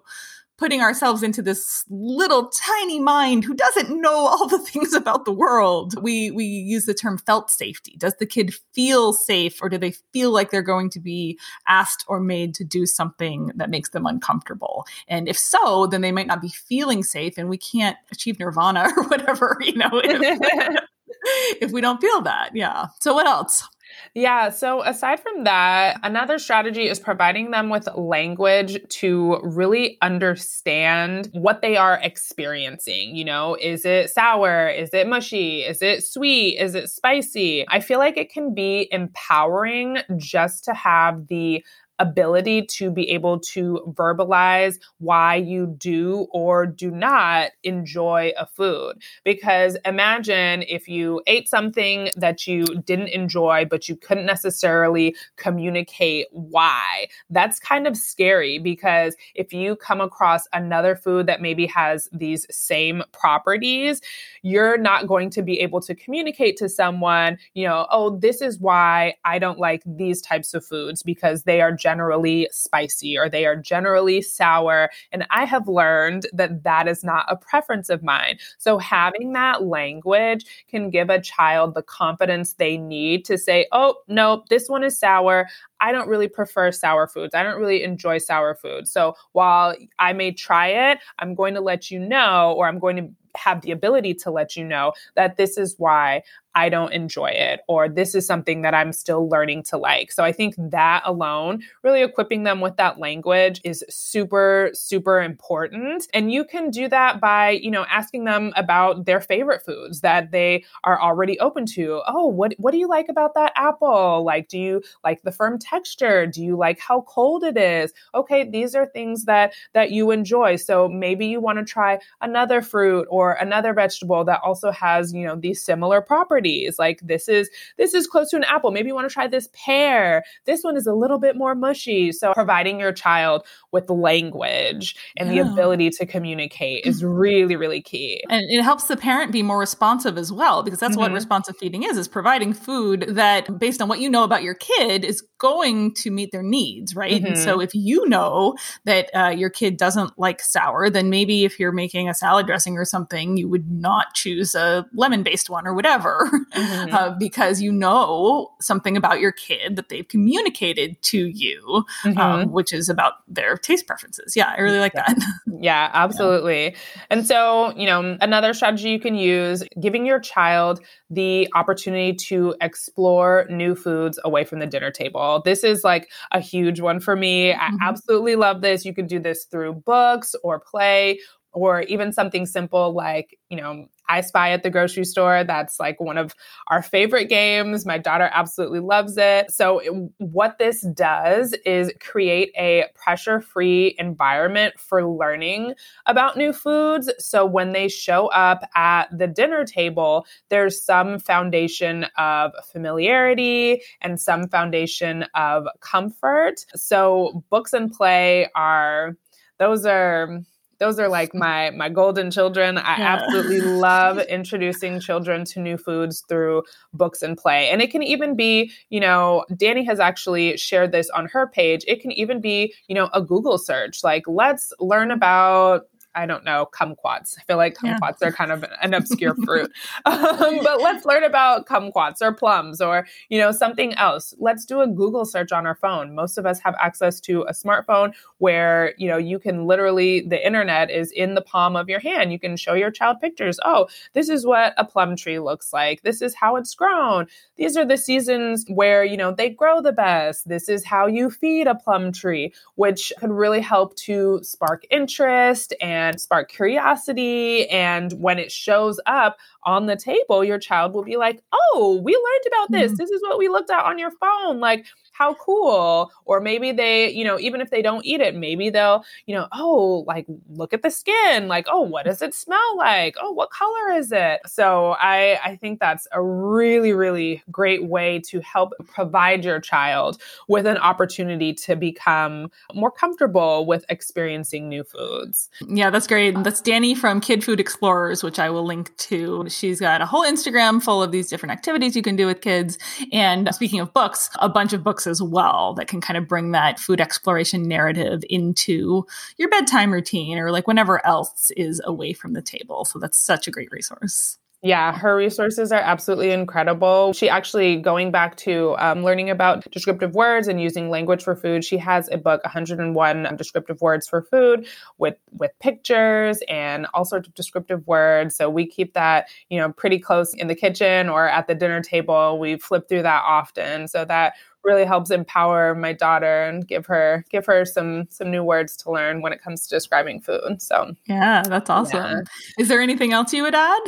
putting ourselves into this little tiny mind who doesn't know all the things about the world. We we use the term felt safety. Does the kid feel safe or do they feel like they're going to be asked or made to do something that makes them uncomfortable? And if so, then they might not be feeling safe and we can't achieve nirvana or whatever, you know, if, if we don't feel that. Yeah. So what else? Yeah. So, aside from that, another strategy is providing them with language to really understand what they are experiencing. You know, is it sour? Is it mushy? Is it sweet? Is it spicy? I feel like it can be empowering just to have the ability to be able to verbalize why you do or do not enjoy a food. Because imagine if you ate something that you didn't enjoy, but you couldn't necessarily communicate why. That's kind of scary because if you come across another food that maybe has these same properties, you're not going to be able to communicate to someone, you know, oh, this is why I don't like these types of foods because they are just generally spicy or they are generally sour. And I have learned that that is not a preference of mine. So having that language can give a child the confidence they need to say, oh, no, this one is sour. I don't really prefer sour foods. I don't really enjoy sour food. So while I may try it, I'm going to let you know, or I'm going to have the ability to let you know that this is why I don't enjoy it, or this is something that I'm still learning to like. So I think that alone, really equipping them with that language is super, super important. And you can do that by, you know, asking them about their favorite foods that they are already open to. Oh, what, what do you like about that apple? Like, do you like the firm texture? Do you like how cold it is? Okay, these are things that that you enjoy. So maybe you want to try another fruit or another vegetable that also has, you know, these similar properties Like this is this is close to an apple. Maybe you want to try this pear. This one is a little bit more mushy. So providing your child with language and yeah. the ability to communicate is really really key. And it helps the parent be more responsive as well because that's mm-hmm. what responsive feeding is is providing food that based on what you know about your kid is going to meet their needs, right? Mm-hmm. And so mm-hmm. if you know that uh, your kid doesn't like sour, then maybe if you're making a salad dressing or something, you would not choose a lemon based one or whatever mm-hmm. uh, because you know something about your kid that they've communicated to you, um, mm-hmm. um, which is about their taste preferences. Yeah, I really like that. Yeah, absolutely. Yeah. And so, you know, another strategy you can use giving your child the opportunity to explore new foods away from the dinner table. This is like a huge one for me. Mm-hmm. I absolutely love this. You can do this through books or play or even something simple like, you know, I Spy at the grocery store. That's like one of our favorite games. My daughter absolutely loves it. So, what this does is create a pressure free environment for learning about new foods. So, when they show up at the dinner table, there's some foundation of familiarity and some foundation of comfort. So, books and play are, those are, those are like my my golden children. I yeah. absolutely love introducing children to new foods through books and play. And it can even be, you know, Dani has actually shared this on her page. It can even be, you know, a Google search. Like let's learn about I don't know, kumquats. I feel like kumquats yeah. are kind of an obscure fruit. Um, but let's learn about kumquats or plums or, you know, something else. Let's do a Google search on our phone. Most of us have access to a smartphone where, you know, you can literally, the internet is in the palm of your hand. You can show your child pictures. Oh, this is what a plum tree looks like. This is how it's grown. These are the seasons where, you know, they grow the best. This is how you feed a plum tree, which could really help to spark interest and and spark curiosity. And when it shows up on the table, your child will be like, Oh, we learned about this. Mm-hmm. This is what we looked at on your phone. Like, how cool. Or maybe they, you know, even if they don't eat it, maybe they'll, you know, oh, like look at the skin. Like, oh, what does it smell like? Oh, what color is it? So I, I think that's a really, really great way to help provide your child with an opportunity to become more comfortable with experiencing new foods. Yeah, that's great. That's Dani from Kid Food Explorers, which I will link to. She's got a whole Instagram full of these different activities you can do with kids. And speaking of books, a bunch of books as well that can kind of bring that food exploration narrative into your bedtime routine or like whenever else is away from the table. So that's such a great resource. Yeah, her resources are absolutely incredible. She actually, going back to um, learning about descriptive words and using language for food, she has a book, 101 descriptive words for food, with with pictures and all sorts of descriptive words. So we keep that, you know, pretty close in the kitchen or at the dinner table. We flip through that often, so that really helps empower my daughter and give her give her some some new words to learn when it comes to describing food. So yeah, that's awesome. Yeah. Is there anything else you would add?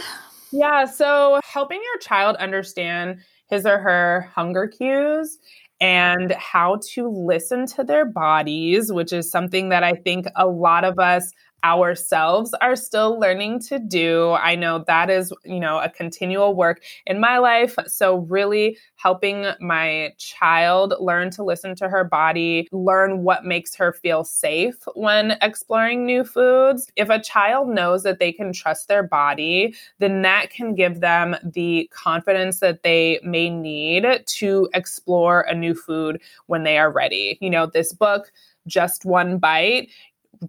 Yeah, so helping your child understand his or her hunger cues and how to listen to their bodies, which is something that I think a lot of us ourselves are still learning to do. I know that is, you know, a continual work in my life. So, really helping my child learn to listen to her body, learn what makes her feel safe when exploring new foods. If a child knows that they can trust their body, then that can give them the confidence that they may need to explore a new food when they are ready. You know, this book just one bite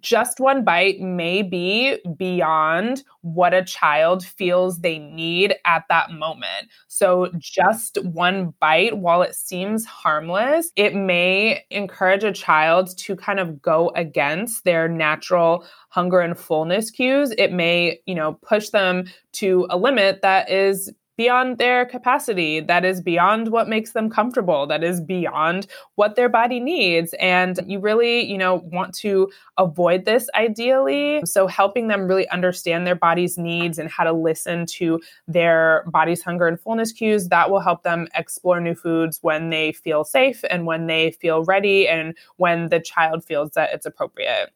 just one bite may be beyond what a child feels they need at that moment. So, just one bite, while it seems harmless, it may encourage a child to kind of go against their natural hunger and fullness cues. It may, you know, push them to a limit that is beyond their capacity, that is beyond what makes them comfortable, that is beyond what their body needs. And you really, you know, want to avoid this ideally. So helping them really understand their body's needs and how to listen to their body's hunger and fullness cues, that will help them explore new foods when they feel safe and when they feel ready and when the child feels that it's appropriate.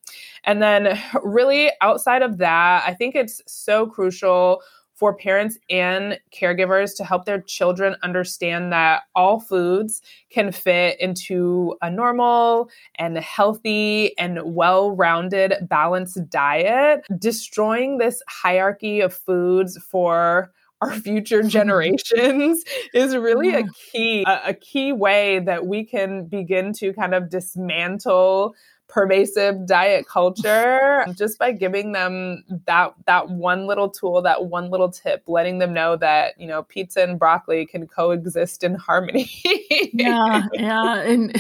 And then really outside of that, I think it's so crucial for parents and caregivers to help their children understand that all foods can fit into a normal and healthy and well rounded, balanced diet. Destroying this hierarchy of foods for our future generations is really a key a, a, key way that we can begin to kind of dismantle pervasive diet culture just by giving them that that one little tool that one little tip letting them know that you know pizza and broccoli can coexist in harmony. Yeah yeah and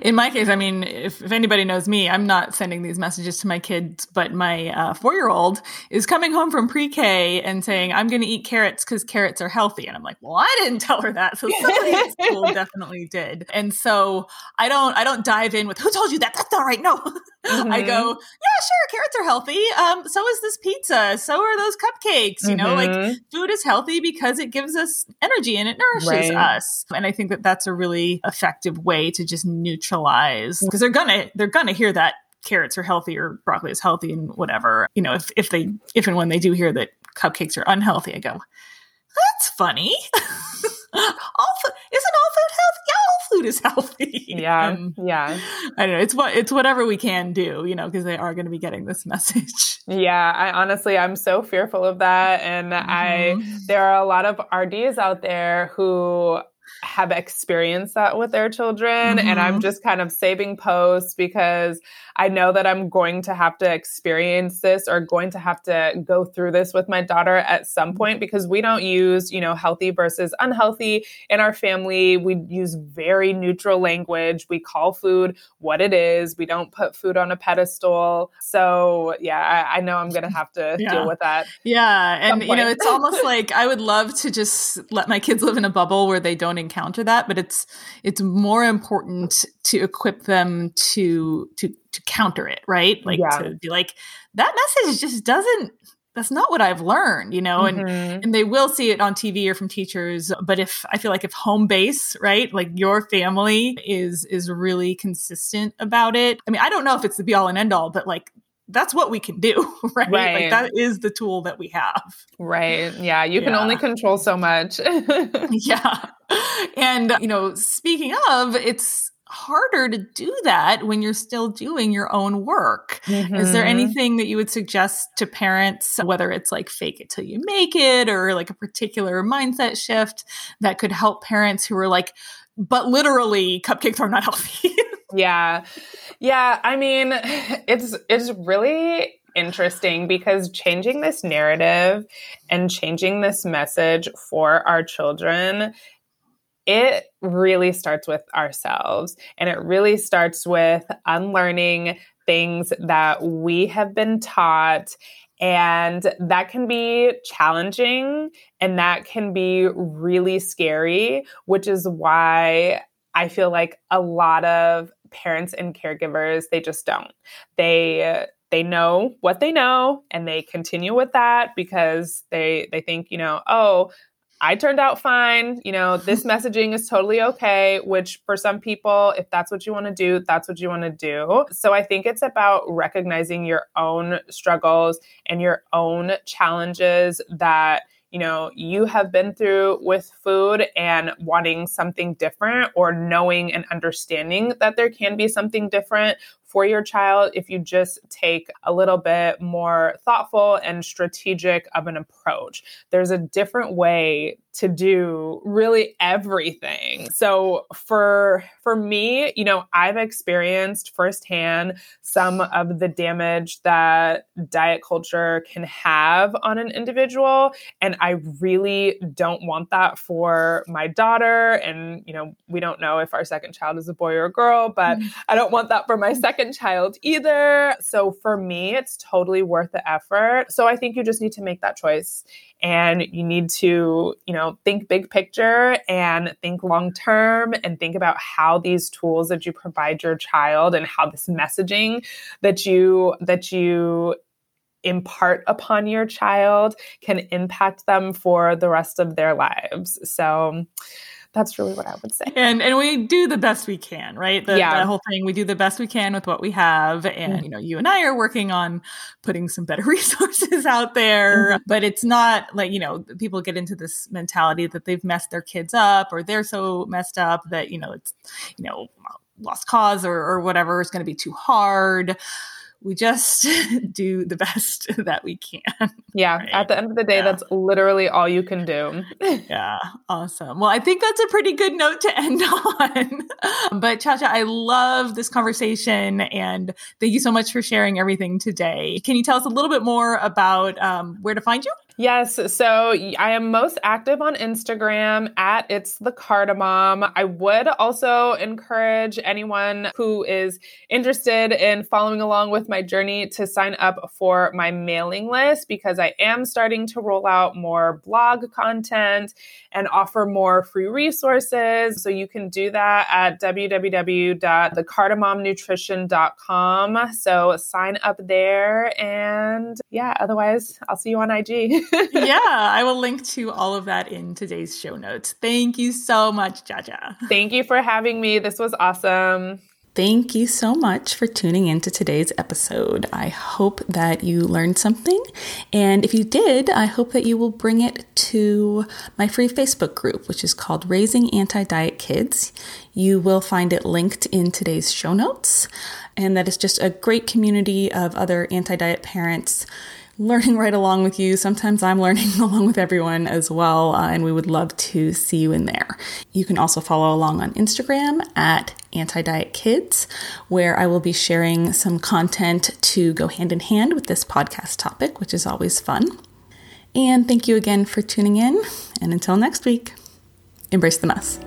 in my case i mean if, if anybody knows me i'm not sending these messages to my kids but my uh, four-year-old is coming home from pre-k and saying i'm going to eat carrots because carrots are healthy. And i'm like well i didn't tell her that. So somebody at school definitely did. And so i don't i don't dive in with who told you that? That's not right. no. Mm-hmm. I go, yeah, sure, carrots are healthy. Um, so is this pizza. So are those cupcakes. You mm-hmm. know, like mm-hmm. food is healthy because it gives us energy and it nourishes right. us. And I think that that's a really effective way to just neutralize because they're gonna they're gonna hear that carrots are healthy or broccoli is healthy and whatever. You know, if if they if and when they do hear that cupcakes are unhealthy, I go, that's funny. all food isn't all food healthy? Yeah, food is healthy. Yeah, and yeah. I don't know. It's what it's whatever we can do, you know, because they are going to be getting this message. Yeah, I honestly I'm so fearful of that, and mm-hmm. I there are a lot of RDs out there who have experienced that with their children mm-hmm. and I'm mm-hmm. just kind of saving posts because I know that I'm going to have to experience this or going to have to go through this with my daughter at some mm-hmm. point because we don't use, you know, healthy versus unhealthy in our family. We use very neutral language. We call food what it is. We don't put food on a pedestal. So, yeah, I, I know I'm going to have to yeah. deal with that. Yeah. And, you know, it's almost like I would love to just let my kids live in a bubble where they don't encounter that, but it's, it's more important to equip them to, to, to counter it, right? Like yeah. to be like, that message just doesn't that's not what I've learned, you know, mm-hmm. and and they will see it on TV or from teachers. But if I feel like if home base, right, like your family is is really consistent about it. I mean, I don't know if it's the be all and end all, but like that's what we can do, right? right? Like that is the tool that we have. Right. Yeah. You can only control so much. yeah. And, you know, speaking of, it's harder to do that when you're still doing your own work. Mm-hmm. Is there mm-hmm. anything that you would suggest to parents, whether it's like fake it till you make it or like a particular mindset shift that could help parents who are like, but literally cupcakes are not healthy? yeah. Yeah. I mean, it's, it's really interesting because changing this narrative and changing this message for our children it really starts with ourselves and it really starts with unlearning things that we have been taught and that can be challenging and that can be really scary, which is why I feel like a lot of parents and caregivers they just don't. They they know what they know and they continue with that because they they think, you know, oh, I turned out fine. You know, this messaging is totally okay, which for some people, if that's what you want to do, that's what you want to do. So I think it's about recognizing your own struggles and your own challenges that you know you have been through with food and wanting something different or knowing and understanding that there can be something different for your child if you just take a little bit more thoughtful and strategic of an approach. There's a different way to do really everything. So for for me, you know, I've experienced firsthand some of the damage that diet culture can have on an individual and I really don't want that for my daughter and you know, we don't know if our second child is a boy or a girl, but mm-hmm. I don't want that for my second child either. So for me, it's totally worth the effort. So I think you just need to make that choice and you need to you know think big picture and think long term and think about how these tools that you provide your child and how this messaging that you that you impart upon your child can impact them for the rest of their lives. So that's really what I would say. And and we do the best we can, right? The, yeah. the whole thing, we do the best we can with what we have. And, mm-hmm. you know, you and I are working on putting some better resources out there. Mm-hmm. But it's not like, you know, people get into this mentality that they've messed their kids up or they're so messed up that, you know, it's, you know, lost cause or, or whatever is going to be too hard we just do the best that we can. Yeah. Right? At the end of the day, yeah. that's literally all you can do. yeah. Awesome. Well, I think that's a pretty good note to end on. but Chacha, I love this conversation and thank you so much for sharing everything today. Can you tell us a little bit more about um, where to find you? Yes. So I am most active on Instagram at It's the Cardamom. I would also encourage anyone who is interested in following along with my journey to sign up for my mailing list because I am starting to roll out more blog content and offer more free resources. So you can do that at www.thecardamomnutrition.com. So sign up there. And yeah, otherwise, I'll see you on IG. yeah, I will link to all of that in today's show notes. Thank you so much, Cha. Thank you for having me. This was awesome. Thank you so much for tuning into today's episode. I hope that you learned something. And if you did, I hope that you will bring it to my free Facebook group, which is called Raising Anti Diet Kids. You will find it linked in today's show notes. And that is just a great community of other anti diet parents learning right along with you. Sometimes I'm learning along with everyone as well, uh, and we would love to see you in there. You can also follow along on Instagram at Anti Diet Kids, where I will be sharing some content to go hand in hand with this podcast topic, which is always fun. And thank you again for tuning in, and until next week, embrace the mess.